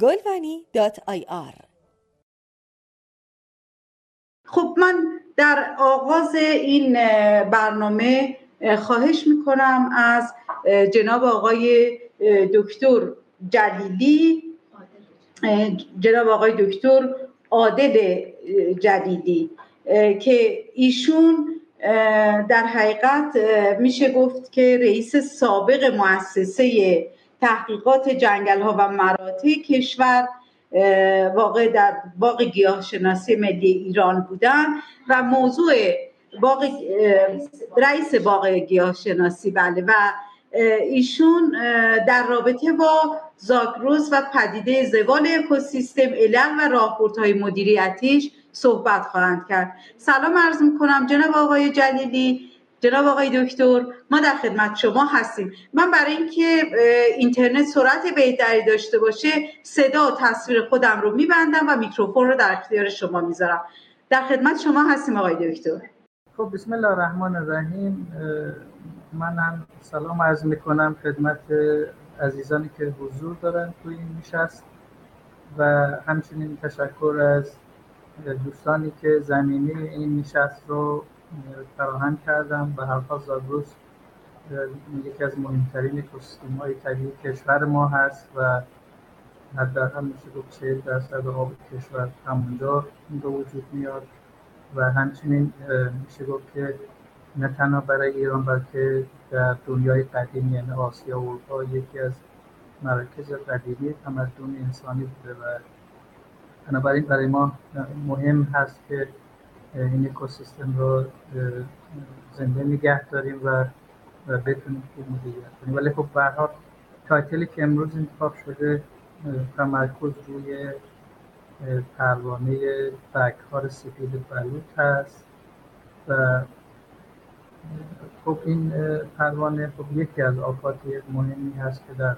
گلونی.ir خب من در آغاز این برنامه خواهش می‌کنم از جناب آقای دکتر جلیلی جناب آقای دکتر عادل جلیلی که ایشون در حقیقت میشه گفت که رئیس سابق مؤسسه تحقیقات جنگل ها و مراتع کشور واقع در باغ گیاه شناسی ملی ایران بودن و موضوع باغ رئیس باغ گیاه شناسی بله. و ایشون در رابطه با زاگروس و پدیده زوال اکوسیستم علم و راهبردهای مدیریتیش صحبت خواهند کرد. سلام عرض می‌کنم جناب آقای جلیلی. جناب آقای دکتر ما در خدمت شما هستیم. من برای اینکه اینترنت سرعت بهتری داشته باشه صدا و تصویر خودم رو میبندم و میکروفون رو در اختیار شما می‌ذارم. در خدمت شما هستیم آقای دکتر. خب بسم الله الرحمن الرحیم. منم سلام عرض می‌کنم خدمت عزیزانی که حضور دارن توی این نشست و همچنین تشکر از دوستانی که زمینه این نشست رو فراهم کردم. و حرفا زاگرس یکی از مهمترین اکوسیستم های طبیعی کشور ما هست و حداقل میشه گفت چهل درصد آب کشور همونجا به وجود میاد و همچنین میشه گفت که نه تنها برای ایران بلکه در دنیای قدیم یعنی آسیا و اروپا یکی از مراکز قدیمی تمدن انسانی بوده و بنابراین برای ما مهم هست که این اکوسیستم رو زنده نگه داریم و بتونیم خوب مدیریت کنیم ولی خب به تایتلی که امروز انتخاب شده تمرکز روی پروانه بکار سفید بلوط هست و خب این پروانه خب یکی از آفات مهمی هست که در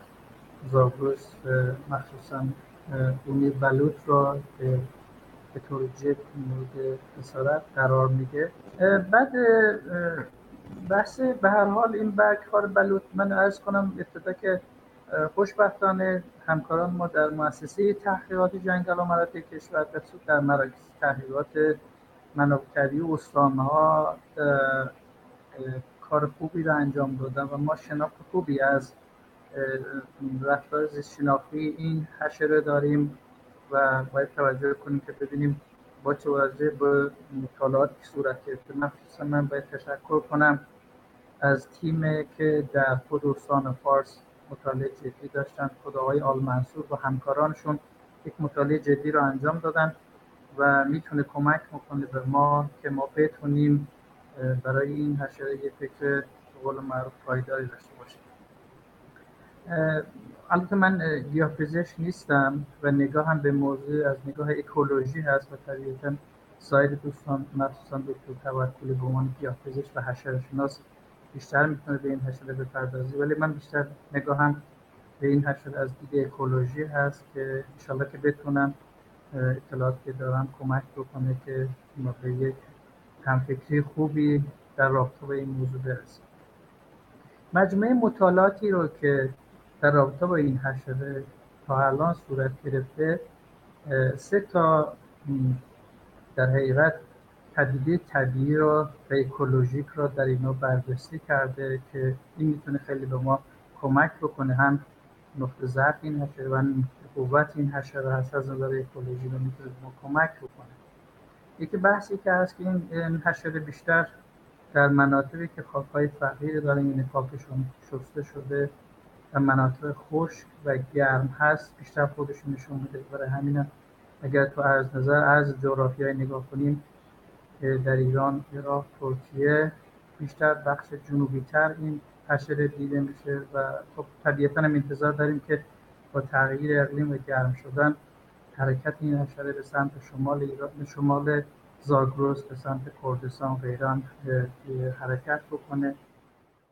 زاگرس مخصوصا بومی بلوط را به طور جد مورد خسارت قرار میده. بعد بحث به هر حال این برگخوار بلوط من ارز کنم ابتدا که خوشبختانه همکاران ما در مؤسسه تحقیقات جنگل و مراتع کشور خصوص در مراکز تحقیقات منابع و استانها کار خوبی رو انجام دادن و ما شناخت خوبی از رفتار زیست شناختی این حشره داریم. و باید توجه کنیم که ببینیم با توجه به مطالعات که صورت گرفته. مخصوصا من باید تشکر کنم از تیم که در خود فارس مطالعه جدی داشتن. خود آقای آل منصور و همکارانشون یک مطالعه جدی رو انجام دادن و می‌تونه کمک می‌کنه به ما که ما بتونیم برای این حشره یک فکر قول معروف پایداری داشته البته من گیاهپزشک نیستم و نگاه هم به موضوع از نگاه اکولوژی هست و طبیعتا سایر دوستان مخصوصا دکتر توکلی به عنوان گیاهپزشک و حشرهشناس بیشتر می‌تونه به این حشره بپردازی ولی من بیشتر نگاهم به این حشره از دید اکولوژی هست که انشالله که بتونم اطلاعات که دارم کمک بکنه که ما به یک همفکری خوبی در رابطه با این موضوع برسیم مجموعه مطالعاتی رو که در رابطه با این حشره تا الان صورت گرفته سه تا در حقیقت پدیده طبیعی را و اکولوژیک را در اینا بررسی کرده که این می‌تونه خیلی به ما کمک بکنه هم نقطه ضعف این حشره و قوت این حشره هست از نظر اکولوژی رو می‌تونه به ما کمک بکنه. یکی بحثی که هست که این حشره بیشتر در مناطقی که خاکهای فقیر دارن یعنی خاکشون شسته شده و مناطق خشک و گرم هست بیشتر خودش نشون میده. برای همین اگر تو از نظر از جغرافیایی نگاه کنیم در ایران عراق ترکیه بیشتر بخش جنوبی تر این حشره دیده میشه و خب طبیعتا هم انتظار داریم که با تغییر اقلیم و گرم شدن حرکت این حشره به سمت شمال ایران شمال زاگرس به سمت کردستان و ایران حرکت بکنه.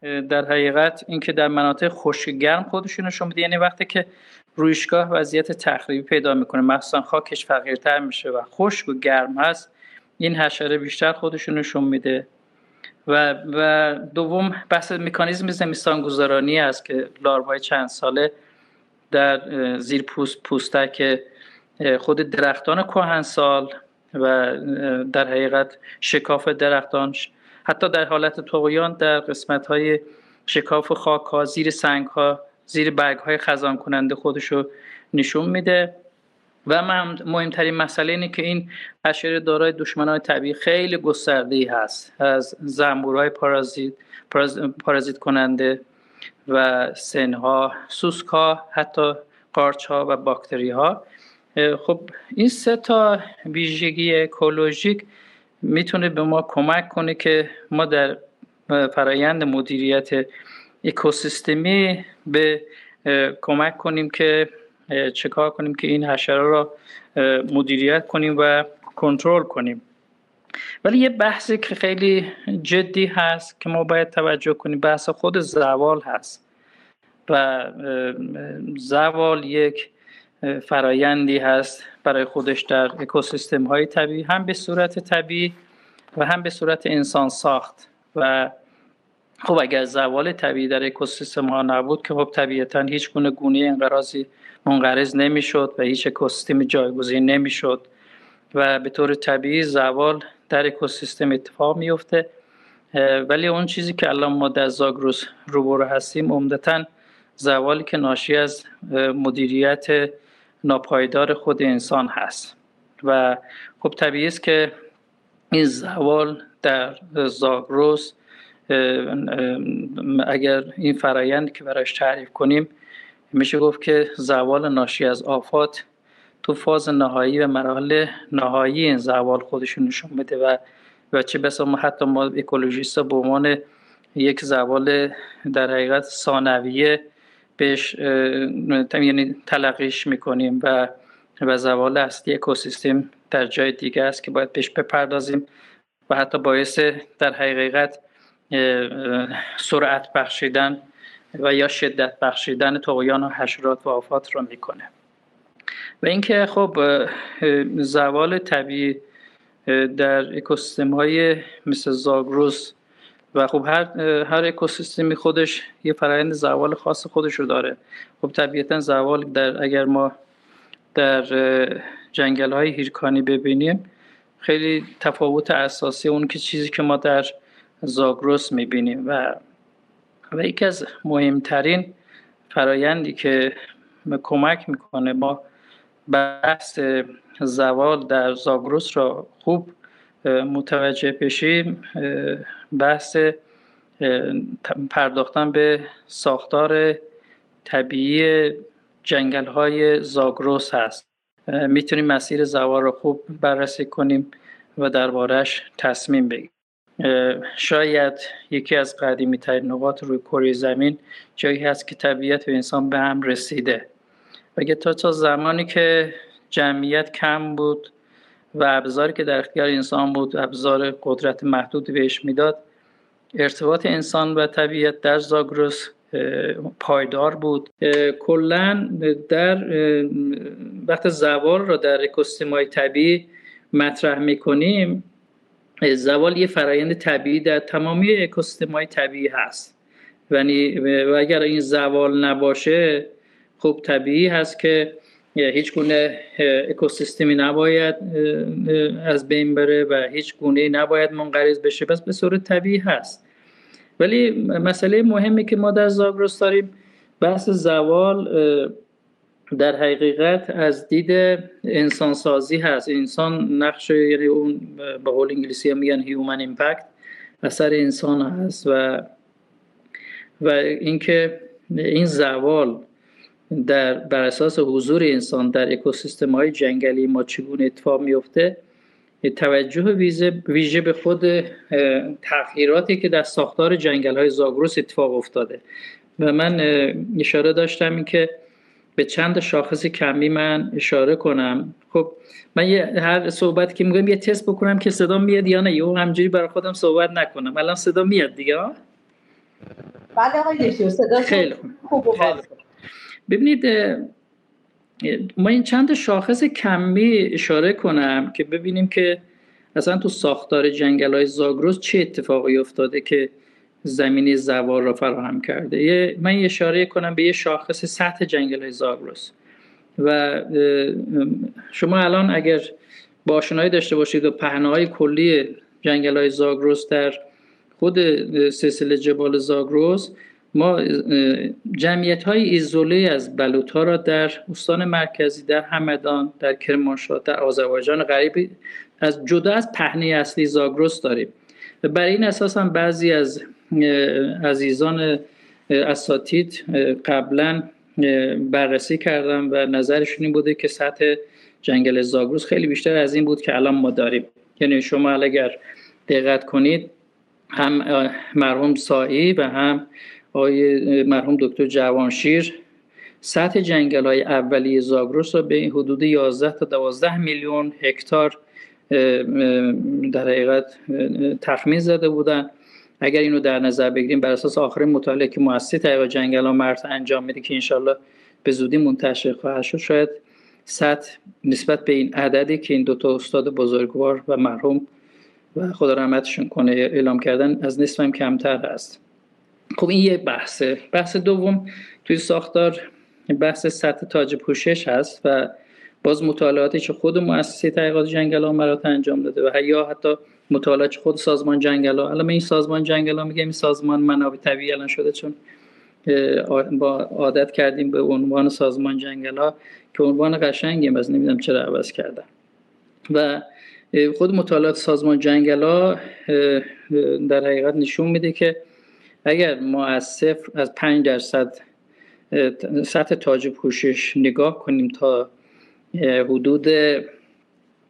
در حقیقت اینکه در مناطق خشک گرم خودشون نشون میده. یعنی وقتی که رویشگاه وضعیت تخریبی پیدا می‌کنه مخصوصا خاکش فقیرتر میشه و خشک و گرم هست این حشره بیشتر خودشون نشون میده. و, و دوم بحث مکانیزم زمستان گذارانی است که لاروهای چند ساله در زیر پوست پوستک خود درختان کهنسال و در حقیقت شکاف درختان حتی در حالت توقیان در قسمت های شکاف خاک ها زیر سنگ ها زیر برگ های خزان کننده خودشو نشون میده. و مهمترین مسئله اینه که این حشره دارای دشمن های طبیعی خیلی گسترده ای هست. از زنبورهای پارازیت پارازیت کننده و سنها سوسک ها حتی قارچ ها و باکتری ها خب این سه تا ویژگی اکولوژیک می‌تونه به ما کمک کنه که ما در فرایند مدیریت اکوسیستمی به کمک کنیم که چکار کنیم که این حشره را مدیریت کنیم و کنترل کنیم. ولی یه بحثی که خیلی جدی هست که ما باید توجه کنیم بحث خود زوال هست. و زوال یک فرایندی هست برای خودش در اکوسیستم های طبیعی هم به صورت طبیعی و هم به صورت انسان ساخت. و خب اگر زوال طبیعی در اکوسیستم ها نبود که خب طبیعتا هیچ گونه گونه انقراضی منقرض نمی‌شد و هیچ اکوسیستم جایگزین نمی‌شد. و به طور طبیعی زوال در اکوسیستم اتفاق میفته ولی اون چیزی که الان ما در زاگروس روبرو هستیم عمدتا زوالی که ناشی از مدیریت ناپایدار خود انسان هست. و خب طبیعی است که این زوال در زاگروس اگر این فرایند که برایش تعریف کنیم میشه گفت که زوال ناشی از آفات تو فاز نهایی و مراحل نهایی این زوال خودشون نشون بده و و چه بسا ما حتی ما اکولوژیست به عنوان یک زوال در حقیقت ثانویه بهش یعنی تلقیش می‌کنیم و و زوال اصلی اکوسیستم در جای دیگه است که باید بهش بپردازیم و حتی باعث در حقیقت سرعت بخشیدن و یا شدت بخشیدن توقیان و حشرات و آفات رو می‌کنه. و اینکه خب زوال طبیعی در اکوسیستم های مثل زاگروس و خب هر هر اکوسیستمی خودش یه فرایند زوال خاص خودش رو داره. خب طبیعتا زوال در اگر ما در جنگل های هیرکانی ببینیم خیلی تفاوت اساسی اون که چیزی که ما در زاگروس می‌بینیم. و و یکی از مهمترین فرایندی که کمک می‌کنه ما بحث زوال در زاگروس را خوب متوجه بشیم بحث پرداختن به ساختار طبیعی جنگل های زاگروس هست می‌تونیم مسیر زوال رو خوب بررسی کنیم و دربارهش تصمیم بگیریم. شاید یکی از قدیمی ترین نقاط روی کره زمین جایی هست که طبیعت و انسان به هم رسیده. و تا تا زمانی که جمعیت کم بود و ابزاری که در اختیار انسان بود ابزار قدرت محدودی بهش می‌داد. ارتباط انسان و طبیعت در زاگروس پایدار بود. کلا در وقت زوال را در اکوسیستم های طبیعی مطرح می‌کنیم زوال یه فرایند طبیعی در تمامی اکوسیستم های طبیعی هست. یعنی و اگر این زوال نباشه خب طبیعی هست که هیچ گونه اکوسیستمی نباید از بین بره و هیچ گونه نباید منقرض بشه. بس به صورت طبیعی هست. ولی مسئله مهمی که ما در زاگرس داریم بحث زوال در حقیقت از دید انسان سازی هست. انسان نقش یعنی اون به قول انگلیسی هم میگن human impact اثر انسان هست و و اینکه این زوال در بر اساس حضور انسان در اکوسیستم های جنگلی ما چگونه اتفاق میفته توجه ویژه به خود تغییراتی که در ساختار جنگل های زاگروس اتفاق افتاده. و من اشاره داشتم اینکه به چند شاخص کمی من اشاره کنم. خب من یه هر صحبت که میگم یه تست بکنم که صدا میاد یا نه. یه همجوری برای خودم صحبت نکنم. الان صدا میاد دیگه؟ بله آقای صدا خیلی خوب. ببینید ما این چند شاخص کمی اشاره کنم که ببینیم که اصلا تو ساختار جنگل های زاگروس چه اتفاقی افتاده که زمینی زوال را فراهم کرده. من اشاره کنم به یه شاخص سطح جنگل های زاگرس. و شما الان اگر با آشنایی داشته باشید و پهنه کلی جنگل های زاگرس در خود سلسله جبال زاگرس ما جمعیت های ایزوله از بلوط ها را در استان مرکزی در همدان در کرمانشاه در آذربایجان غریب از جدا از پهنه اصلی زاگرس داریم. و برای این اساس هم بعضی از عزیزان اساتید قبلا بررسی کردم و نظرشون این بوده که سطح جنگل زاگرس خیلی بیشتر از این بود که الان ما داریم. یعنی شما اگر دقت کنید هم مرحوم سایی و هم آقای مرحوم دکتر جوانشیر سطح جنگل های اولیه زاگرس را به حدود 11 تا 12 میلیون هکتار در حقیقت تخمین زده بودن اگر اینو در نظر بگیریم بر اساس آخرین مطالعه که مؤسسه تحقیق جنگل ها مرز انجام میده که انشالله به زودی منتشر خواهد شد شاید سطح نسبت به این عددی که این دو تا استاد بزرگوار و مرحوم و خدا رحمتشون کنه اعلام کردن از نصف هم کمتر هست خب این یه بحثه. بحث دوم توی ساختار بحث سطح تاج پوشش هست و باز مطالعاتی که خود مؤسسه تحقیقات جنگل ها مرات انجام داده و یا حتی مطالعات خود سازمان جنگل ها الان این سازمان جنگل ها میگه این سازمان منابع طبیعی الان شده چون با عادت کردیم به عنوان سازمان جنگل ها که عنوان قشنگیم از نمی‌دونم چرا عوض کردن. و خود مطالعات سازمان جنگل ها در حقیقت نشون میده که اگر ما از صفر از 5 درصد سطح تاج پوشش نگاه کنیم تا حدود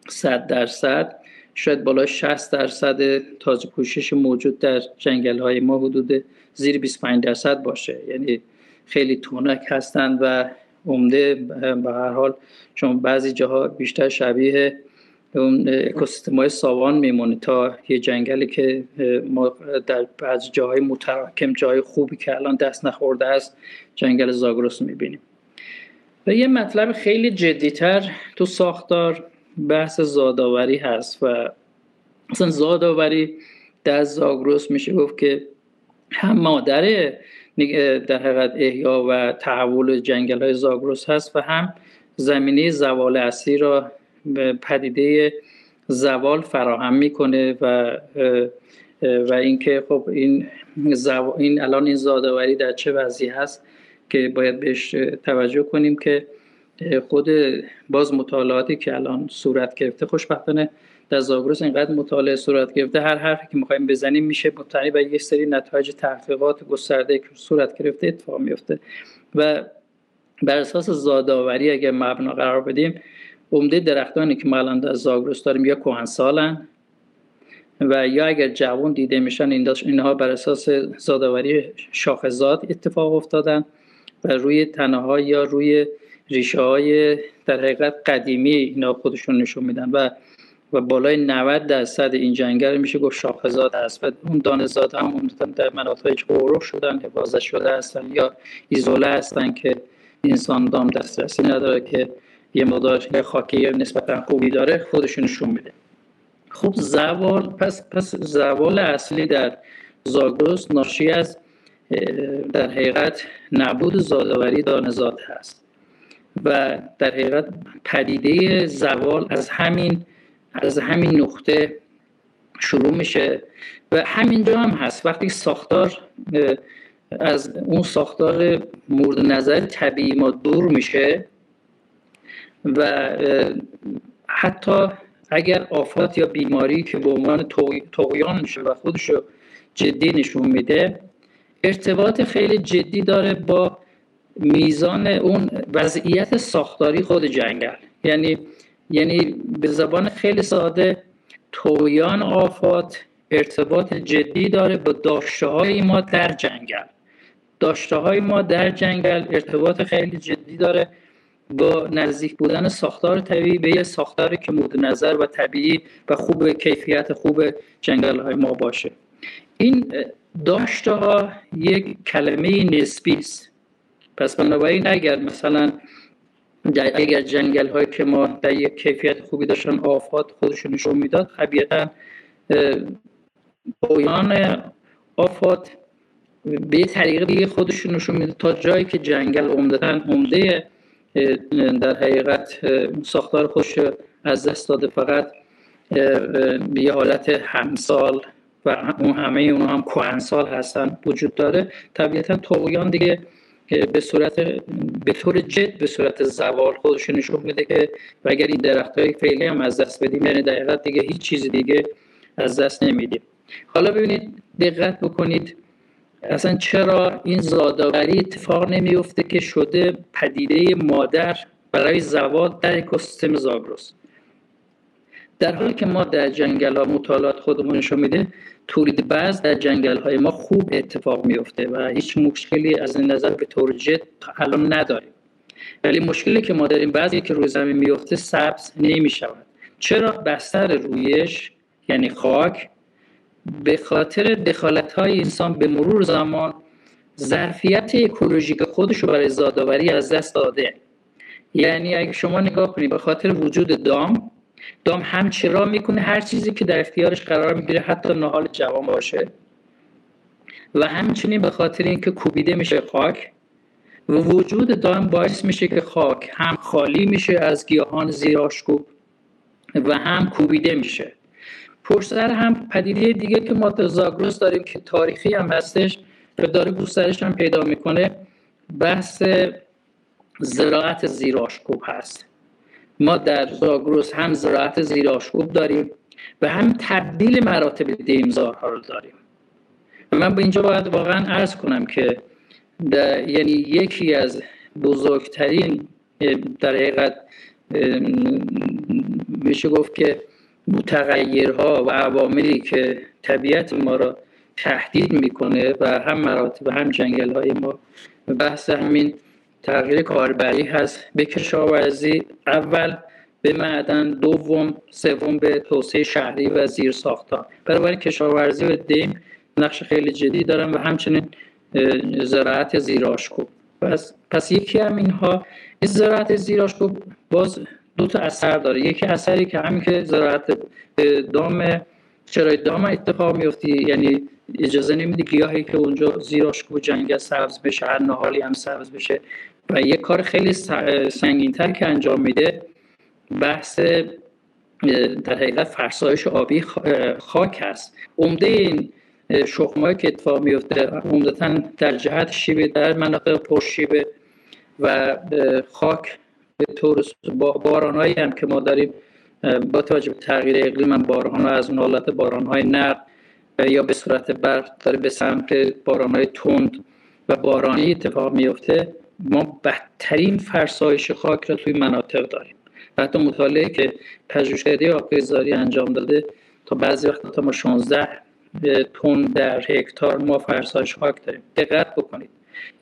100 درصد شاید بالا 60 درصد تاج پوشش موجود در جنگل های ما حدود زیر 25 درصد باشه. یعنی خیلی تونک هستند و عمده به هر حال چون بعضی جاها بیشتر شبیه اون اکوسیستم های ساوان میمونه تا یه جنگلی که ما در بعض جاهای متراکم جای خوبی که الان دست نخورده است جنگل زاگرس می‌بینیم. و یه مطلب خیلی جدیتر تو ساختار بحث زادآوری هست و مثلا زادآوری در زاگرس میشه گفت که هم مادر در حقیقت احیا و تحول جنگل های زاگرس هست و هم زمینه زوال اصلی را پدیده زوال فراهم می‌کنه و و اینکه خب این این الان این زادآوری در چه وضعی هست که باید بهش توجه کنیم که خود باز مطالعاتی که الان صورت گرفته خوشبختانه در زاگرس اینقدر مطالعه صورت گرفته هر حرفی که می‌خوایم بزنیم میشه مبتنی بر یک سری نتایج تحقیقات گسترده که صورت گرفته اتفاق میفته و بر اساس زادآوری اگر مبنا قرار بدیم عمده درختانی که ما در زاگرس داریم یا کهنسالن و یا اگر جوان دیده میشن اینها بر اساس زادآوری شاخزاد اتفاق افتادن و روی تنه یا روی ریشه های در حقیقت قدیمی اینا خودشون نشون میدن و و بالای 90 درصد این جنگل میشه گفت شاخزاد هست و اون دانزاد هم در مناطقی که شدن حفاظت شده هستن یا ایزوله هستن که انسان دام دسترسی نداره که یه مقدار خاکی نسبتا خوبی داره خودشون نشون میده. خب زوال پس پس زوال اصلی در زاگرس ناشی از در حقیقت نبود زادآوری دانزاد هست. و در حقیقت پدیده زوال از همین از همین نقطه شروع میشه و همینجا هم هست. وقتی ساختار از اون ساختار مورد نظر طبیعی ما دور میشه و حتی اگر آفات یا بیماری که به عنوان توقیان میشه و خودشو جدی نشون میده ارتباط خیلی جدی داره با میزان اون وضعیت ساختاری خود جنگل. یعنی یعنی به زبان خیلی ساده تویان آفات ارتباط جدی داره با داشته های ما در جنگل. داشته های ما در جنگل ارتباط خیلی جدی داره با نزدیک بودن ساختار طبیعی به یه ساختاری که مورد نظر و طبیعی و خوب کیفیت خوب جنگل های ما باشه. این داشته ها یک کلمه نسبی است. پس بنابراین اگر مثلا اگر جنگل های که ما در یک کیفیت خوبی داشتن آفات خودشون نشون می‌داد طبیعتا پایان آفات به یه طریق دیگه خودشون نشون میده تا جایی که جنگل عمدتا عمده در حقیقت ساختار خوش از دست داده فقط به یه حالت همسال و اون همه اون هم کوهنسال هستن وجود داره. طبیعتا توقیان دیگه به صورت به طور جد به صورت زوال خودش نشون میده که و اگر این درخت های فعلی هم از دست بدیم یعنی دقیقت دیگه هیچ چیز دیگه از دست نمیدیم. حالا ببینید دقت بکنید. اصلا چرا این زادآوری اتفاق نمیفته که شده پدیده مادر برای زوال در اکوسیستم زاگرس در حالی که ما در جنگل ها مطالعات خودمون نشون میده تولید بعض در جنگل های ما خوب اتفاق میفته و هیچ مشکلی از این نظر به طور جد الان نداریم. ولی مشکلی که ما داریم بعضی که روی زمین میفته سبز نمی شود چرا؟ بستر رویش یعنی خاک به خاطر دخالت های انسان به مرور زمان ظرفیت اکولوژیک خودش رو برای زادآوری از دست داده. یعنی اگه شما نگاه کنید به خاطر وجود دام دام همچرا می‌کنه؟ هر چیزی که در اختیارش قرار می‌گیره حتی نهال جوان باشه. و همچنین به خاطر اینکه کوبیده میشه خاک و وجود دام باعث میشه که خاک هم خالی میشه از گیاهان زیراشکوب و هم کوبیده میشه. پشت هم پدیده دیگه که ما در زاگرس داریم که تاریخی هم هستش و داره گسترش هم پیدا می‌کنه بحث زراعت زیراشکوب هست. ما در زاگرس هم زراعت زیراشکوب داریم و هم تبدیل مراتب دیمزارها رو داریم. و من به اینجا باید واقعا عرض کنم که یعنی یکی از بزرگترین در حقیقت میشه گفت که متغیرها و عواملی که طبیعت ما را تهدید می‌کنه و هم مراتب هم جنگل های ما بحث همین تغییر کاربری هست. به کشاورزی اول به معدن دوم سوم به توسعه شهری و زیر ساختها برای کشاورزی و دیم نقش خیلی جدی دارن و همچنین زراعت زیراشکوب. پس, پس یکی هم اینها این زراعت زیراشکوب باز دو تا اثر داره. یکی اثری که همین که زراعت دام چرای دام اتفاق میفتی یعنی اجازه نمیده گیاهی که اونجا زیراشکوب جنگل سبز بشه هر نهالی هم سبز بشه. و یه کار خیلی سنگینتر که انجام میده بحث در حقیقت فرسایش آبی خاک هست. عمده این شخمایی که اتفاق میفته عمدتا در جهت شیبه در مناطق پرشیبه و خاک به طور باران هم که ما داریم با توجه به تغییر اقلیم هم باران ها از اون حالت باران های نرم یا به صورت برق داره به سمت باران های تند و بارانی اتفاق میفته ما بدترین فرسایش خاک را توی مناطق داریم. و حتی مطالعه که پژوهشکده آبگذاری انجام داده تا بعضی وقت تا ما 16 تن در هکتار ما فرسایش خاک داریم. دقت بکنید.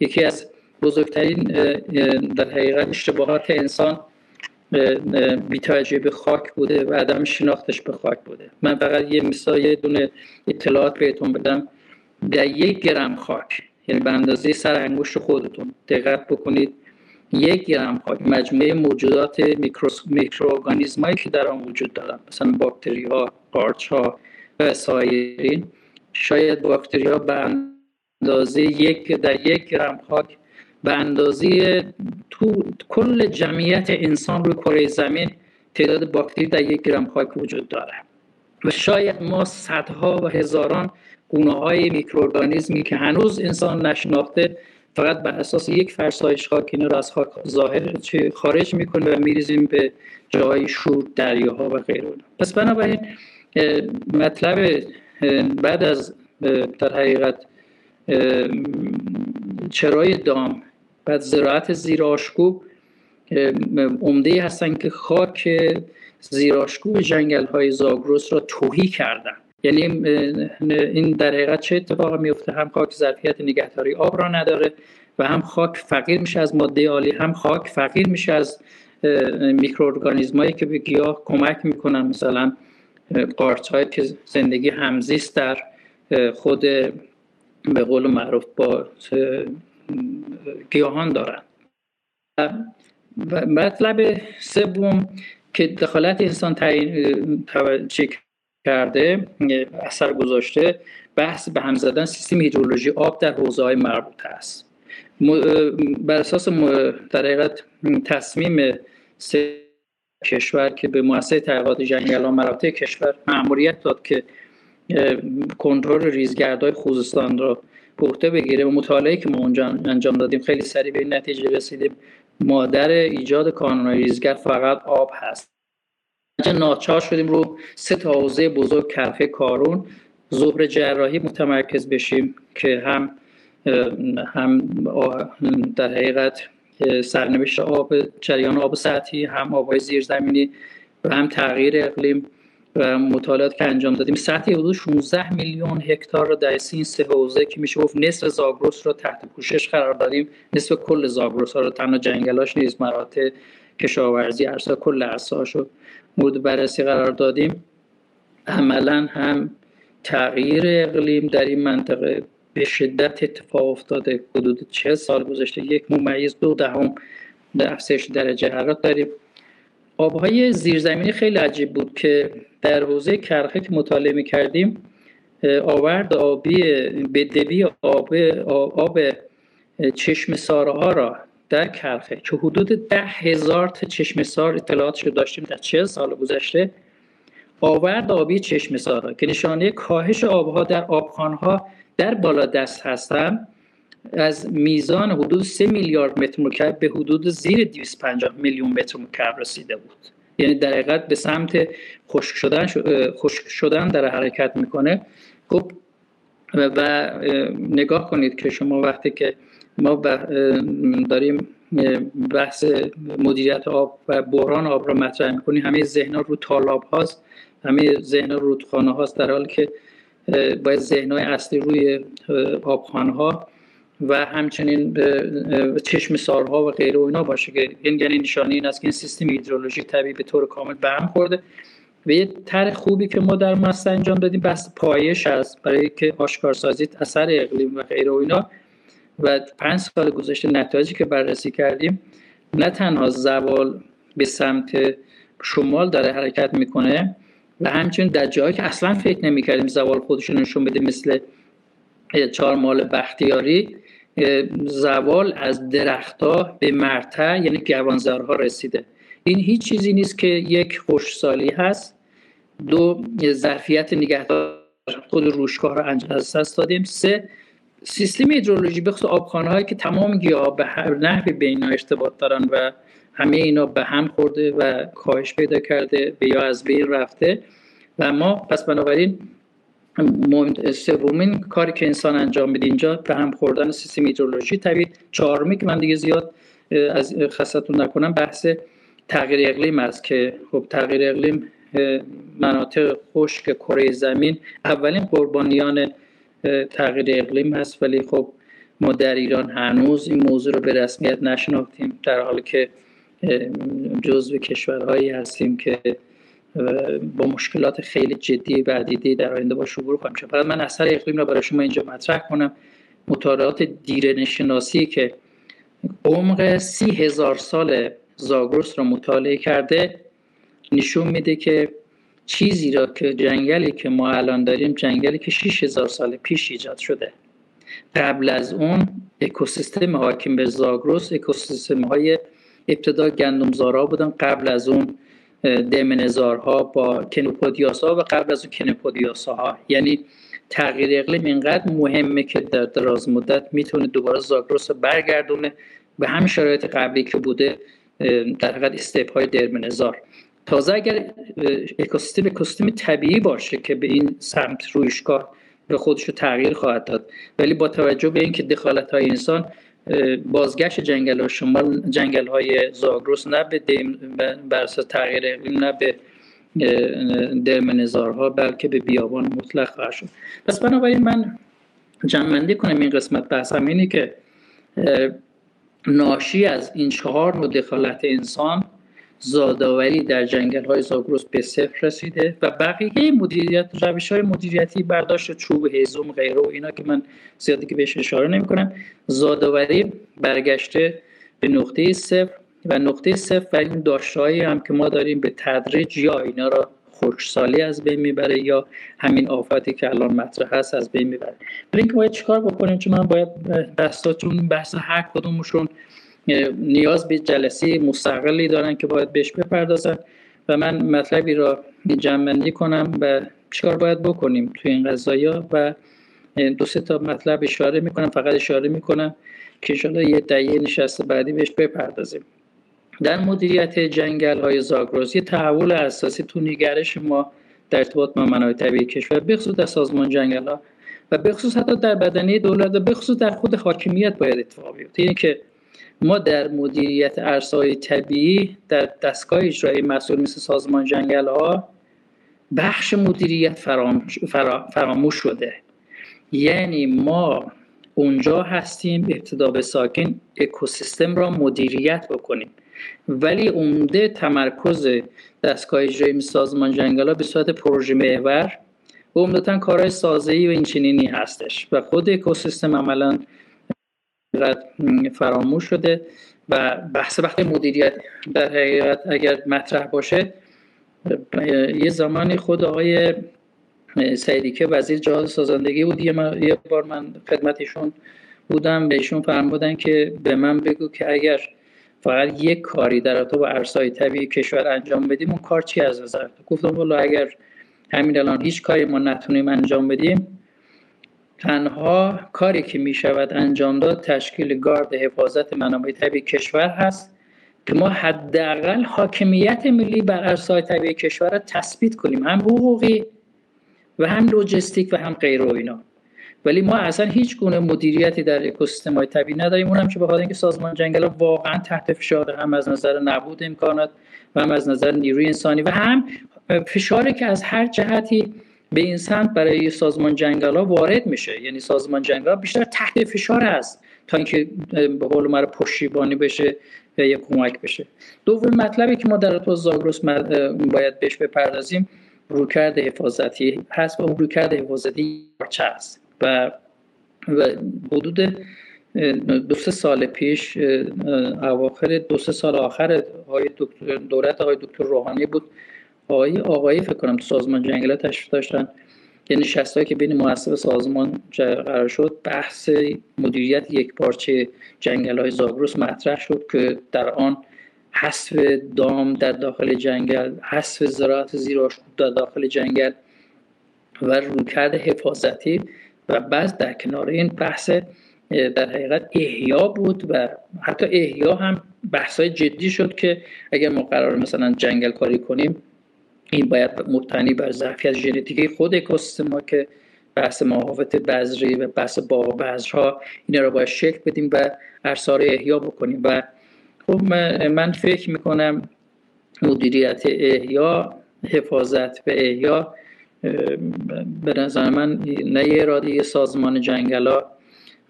یکی از بزرگترین در حقیقت اشتباهات انسان بیتوجهی به خاک بوده و عدم شناختش به خاک بوده. من فقط یه مثال یه دونه اطلاعات بهتون بدم. در یک گرم خاک یعنی به اندازه سر انگشت خودتون دقت بکنید. یک گرم خاک مجموعه موجودات میکرو هایی که در آن وجود دارن مثلا باکتری ها قارچ ها و سایرین شاید باکتری ها به اندازه یک در یک گرم خاک به اندازه تو کل جمعیت انسان روی کره زمین تعداد باکتری در یک گرم خاک وجود داره. و شاید ما صدها و هزاران گونه های میکروارگانیزمی که هنوز انسان نشناخته فقط بر اساس یک فرسایش خاک اینا رو از خاک ظاهر خارج می‌کنه و میریزیم به جای شور دریاها و غیره پس بنابراین مطلب بعد از در حقیقت چرای دام بعد زراعت زیر آشکوب عمده هستن که خاک زیراشکوب جنگل های زاگرس را توهی کردن. یعنی این در حقیقت چه اتفاق میفته هم خاک ظرفیت نگهداری آب را نداره و هم خاک فقیر میشه از ماده عالی هم خاک فقیر میشه از میکروارگانیسمایی که به گیاه کمک می‌کنن. مثلا قارچ که زندگی همزیست در خود به قول معروف با گیاهان دارن. و مطلب سوم که دخالت انسان تعیین کرده اثر گذاشته بحث به هم زدن سیستم هیدرولوژی آب در حوزه های مربوطه است بر اساس در تصمیم سه کشور که به مؤسسه تحقیقات جنگلان مراتع کشور مأموریت داد که کنترل ریزگردهای خوزستان را به بگیره و مطالعه که ما اونجا انجام دادیم خیلی سریع به نتیجه رسیدیم. مادر ایجاد کانون ریزگرد فقط آب هست. ناچار شدیم رو سه تا حوزه بزرگ کرخه کارون. ظهر جراحی متمرکز بشیم که هم هم در حقیقت سرنوشت آب جریان آب سطحی هم آبهای زیرزمینی و هم تغییر اقلیم. و مطالعات که انجام دادیم. سطح حدود 16 میلیون هکتار رو در این سه حوزه که میشه گفت نصف زاگرس رو تحت پوشش قرار دادیم. نصف کل زاگرس ها رو. تنها جنگلاش نیز مراتع کشاورزی ارسا کل ارساش رو مورد بررسی قرار دادیم. عملا هم تغییر اقلیم در این منطقه به شدت اتفاق افتاده. حدود چه سال گذشته. یک ممیز دو دهم در افزایش درجه حرارت داریم. آبهای زیرزمینی خیلی عجیب بود که در حوزه کرخه که مطالعه می کردیم آورد آبی بدوی آب آب چشم ساره ها را در کرخه که حدود ده هزار تا چشم سار اطلاعاتش رو داشتیم در چه سال گذشته آورد آبی چشم ساره که نشانه کاهش آبها در آبخانها در بالا دست هستند از میزان حدود 3 میلیارد متر مکعب به حدود زیر 250 میلیون متر مکعب رسیده بود. یعنی در حقیقت به سمت خشک شدن خشک شدن در حرکت می‌کنه. خب و نگاه کنید که شما وقتی که ما داریم بحث مدیریت آب و بحران آب را مطرح می‌کنیم همه ذهن رو تالاب هاست همه ذهن رودخانه هاست در حالی که باید ذهن اصلی روی آبخانه ها و همچنین چشم سارها و غیره و اینا باشه که این یعنی نشانه این است که این سیستم هیدرولوژی طبیعی به طور کامل به هم خورده. و یه طرح خوبی که ما در مست انجام دادیم بحث پایش است برای که آشکارسازی اثر اقلیم و غیره و اینا. و پنج سال گذشته نتایجی که بررسی کردیم نه تنها زوال به سمت شمال داره حرکت می‌کنه و همچنین در جایی که اصلا فکر نمی‌کردیم زوال خودشون نشون بده مثل چهار مال بختیاری زوال از درختها به مرتع یعنی گوانزارها رسیده. این هیچ چیزی نیست که یک خوشسالی هست. دو ظرفیت نگهدار خود روشگاه رو از دادیم. سه سیستم هیدرولوژی به خصوص آبخانه هایی که تمام گیاه به نحوی به اینا ارتباط دارن و همه اینا به هم خورده و کاهش پیدا کرده به یا از بین رفته. و ما پس بنابراین سومین کاری که انسان انجام میده اینجا به هم خوردن سیستم هیدرولوژی طبیعی چهارمی که من دیگه زیاد از خستتون نکنم بحث تغییر اقلیم است که خب تغییر اقلیم مناطق خشک کره زمین. اولین قربانیان تغییر اقلیم هست ولی خب ما در ایران هنوز این موضوع رو به رسمیت نشناختیم در حالی که جزو کشورهایی هستیم که با مشکلات خیلی جدی و عدیدی در آینده با شروع خواهیم شد. من اثر اقلیم را برای شما اینجا مطرح کنم. مطالعات دیره شناسی که عمق سی هزار سال زاگرس را مطالعه کرده نشون میده که چیزی را که جنگلی که ما الان داریم جنگلی که 6000 سال پیش ایجاد شده. قبل از اون اکوسیستم حاکم به زاگرس اکوسیستم های ابتدا گندمزارا بودن. قبل از اون دمنزارها با کنوپودیاسا و قبل از اون ها یعنی تغییر اقلیم اینقدر مهمه که در دراز مدت می‌تونه دوباره زاگرس برگردونه به همین شرایط قبلی که بوده در حقیقت استپ های درمنزار تازه اگر اکوسیستم اکوسیستم طبیعی باشه که به این سمت رویشگاه به خودش تغییر خواهد داد. ولی با توجه به اینکه دخالت های انسان بازگشت جنگل ها شمال جنگل های زاگرس نه به بر تغییر اقلیم نه به درمنزارها بلکه به بیابان مطلق خواهد شد. پس بنابراین من جمعندی کنم این قسمت بحثم اینه که ناشی از این چهار نوع دخالت انسان زادآوری در جنگل های به صفر رسیده و بقیه مدیریت روش های مدیریتی برداشت چوب هیزم غیره و اینا که من زیادی که بهش اشاره نمی کنم زادآوری برگشته به نقطه صفر و نقطه صفر و این داشتهایی هم که ما داریم به تدریج یا اینا را خشکسالی از بین می‌بره یا همین آفاتی که الان مطرح هست از بین می‌بره. ولی اینکه باید چیکار بکنیم؟ چون من باید بحثاتون بحث هر کدومشون نیاز به جلسه مستقلی دارن که باید بهش بپردازن و من مطلبی را جمعندی کنم و چیکار باید بکنیم توی این قضایا و دو سه تا مطلب اشاره می‌کنم فقط اشاره می‌کنم که انشاءالله یه دهیه نشست بعدی بهش بپردازیم. در مدیریت جنگل های زاگرس یه تحول اساسی تو نگرش ما در ارتباط با منابع طبیعی کشور بخصوص در سازمان جنگل ها و بخصوص حتی در بدنه دولت و بخصوص در خود حاکمیت باید اتفاق بیفته. یعنی که ما در مدیریت ارزهای طبیعی در دستگاه اجرایی مسئول مثل سازمان جنگل ها بخش مدیریت فراموش شده. یعنی ما اونجا هستیم ابتدا به ساکن اکوسیستم را مدیریت بکنیم. ولی عمده تمرکز دستگاه اجرایی سازمان جنگل به صورت پروژه محور و عمدتا کارهای سازه‌ای و اینچنینی هستش و خود اکوسیستم عملا فراموش شده و بحث وقت مدیریت در حقیقت اگر مطرح باشه یه زمانی خود آقای سعیدی که وزیر جهاز سازندگی بود یه, بار من خدمتشون بودم بهشون فرمودن که به من بگو که اگر فقط یک کاری در تو با ارزهای طبیعی کشور انجام بدیم اون کار چی از نظر گفتم والا اگر همین الان هیچ کاری ما نتونیم انجام بدیم تنها کاری که می شود انجام داد تشکیل گارد حفاظت منابع طبیعی کشور هست که ما حداقل حاکمیت ملی بر ارزهای طبیعی کشور را تثبیت کنیم. هم حقوقی و هم لوجستیک و هم غیر و اینا. ولی ما اصلا هیچ گونه مدیریتی در اکوسیستم های طبیعی نداریم. اونم که بخاطر اینکه سازمان جنگل واقعا تحت فشار هم از نظر نبود امکانات و هم از نظر نیروی انسانی و هم فشاری که از هر جهتی به این سمت برای سازمان جنگل ها وارد میشه. یعنی سازمان جنگل ها بیشتر تحت فشار هست تا اینکه به قول مرا پشتیبانی بشه یا یک کمک بشه. دوم مطلبی که ما در تو زاگرس باید بهش بپردازیم رویکرد حفاظتی هست و اون رویکرد حفاظتی چه هست و حدود دو سه سال پیش اواخر دو سه سال آخر دولت آقای دکتر روحانی بود آقای آقایی فکر کنم تو سازمان جنگلات تشریف داشتن. یه نشست که بین مؤسسه سازمان قرار شد بحث مدیریت یک پارچه جنگل های زاگرس مطرح شد که در آن حذف دام در داخل جنگل حذف زراعت زیرآشوب در داخل جنگل و رویکرد حفاظتی و بعض در کنار این بحث در حقیقت احیا بود و حتی احیا هم بحثای جدی شد که اگر ما قرار مثلا جنگل کاری کنیم این باید مبتنی بر ظرفیت ژنتیکی خود اکوسیستم که بحث محافظت بذری و بحث باغ بذرها اینا رو باید شکل بدیم و ارسار احیا بکنیم. و خب من فکر می‌کنم مدیریت احیا حفاظت به احیا به نظر من نه اراده سازمان جنگلا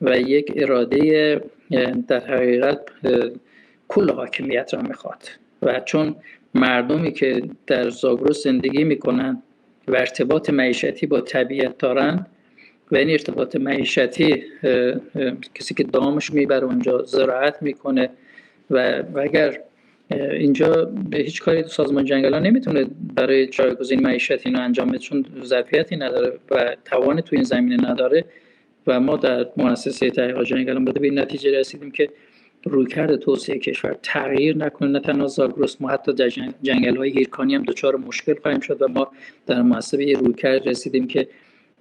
و یک اراده در حقیقت کل حاکمیت را می‌خواد. و چون مردمی که در زاگرس زندگی می‌کنن و ارتباط معیشتی با طبیعت دارن و این ارتباط معیشتی کسی که دامش می‌بره اونجا زراعت می‌کنه و, اگر اینجا به هیچ کاری سازمان جنگل ها نمی‌تونه برای جایگزین معیشت اینو انجام بده چون ظرفیتی نداره و توان تو این زمینه نداره و ما در مؤسسه تحقیقات جنگل به این نتیجه رسیدیم که رویکرد توسعه کشور تغییر نکنه. نه تنها زاگرس ما حتی در جنگل های هیرکانی هم دچار مشکل خواهیم شد و ما در مؤسسه رویکرد رسیدیم که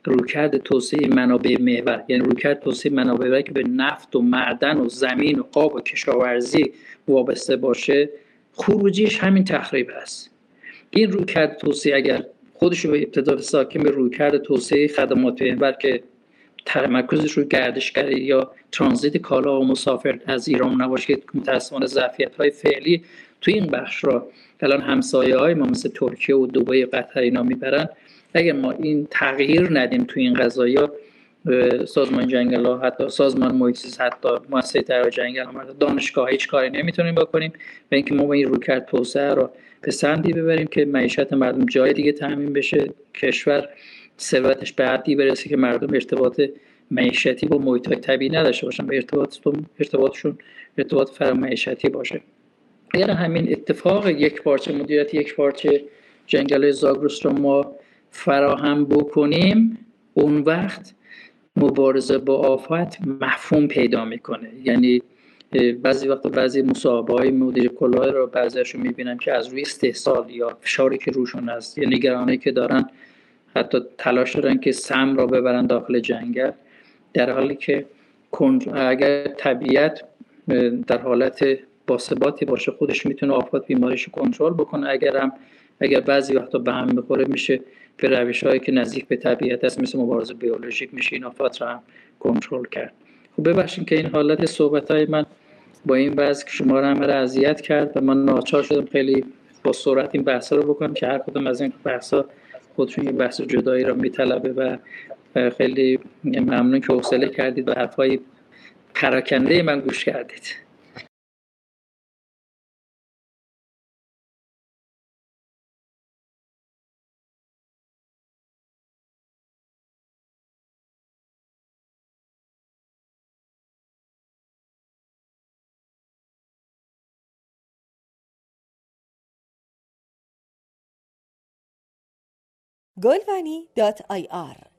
رویکرد توسعه منابع محور یعنی رویکرد توسعه منابع محور که به نفت و معدن و زمین و آب و کشاورزی وابسته باشه خروجیش همین تخریب است. این رویکرد توسعه اگر خودش به ابتدا ساکن به رویکرد توسعه خدمات محور که تمرکزش رو گردشگری یا ترانزیت کالا و مسافر از ایران نباشه که متاسفانه ظرفیت های فعلی توی این بخش را الان همسایه های ما مثل ترکیه و دبی قطر اینا می‌برن. اگر ما این تغییر ندیم توی این قضايا سازمان جنگل ها حتی سازمان محیط حتی مؤسسه در جنگل دانشگاه هیچ کاری نمی‌تونیم بکنیم. و اینکه ما با این رویکرد توسعه رو به سمتی ببریم که معیشت مردم جای دیگه تامین بشه کشور ثروتش به حدی برسه که مردم ارتباط معیشتی با محیط های طبیعی نداشته باشن به ارتباطشون ارتباطشون ارتباط معیشتی باشه. اگر همین اتفاق یک پارچه مدیریت یک پارچه جنگل زاگرس رو ما فراهم بکنیم اون وقت مبارزه با آفت مفهوم پیدا می‌کنه. یعنی بعضی وقت بعضی مصاحبه های مدیر کلاه رو بعضیشون می‌بینم که از روی استحصال یا فشاری که روشون هست یا نگرانی که دارن حتی تلاش دارن که سم را ببرن داخل جنگل در حالی که اگر طبیعت در حالت باثباتی باشه خودش می‌تونه آفات بیماریش کنترل بکنه. اگر هم اگر بعضی وقتا به هم می‌خوره میشه به روش هایی که نزدیک به طبیعت است مثل مبارزه بیولوژیک میشه این آفات را هم کنترل کرد. خب ببخشید که این حالت صحبت های من با این وضع که شما را همه اذیت کرد و من ناچار شدم خیلی با سرعت این بحث رو بکنم که هر کدوم از این بحث ها خودشون این بحث جدایی را میطلبه و خیلی ممنون که حوصله کردید و حرفای پراکنده من گوش کردید. گلوانی آی آر.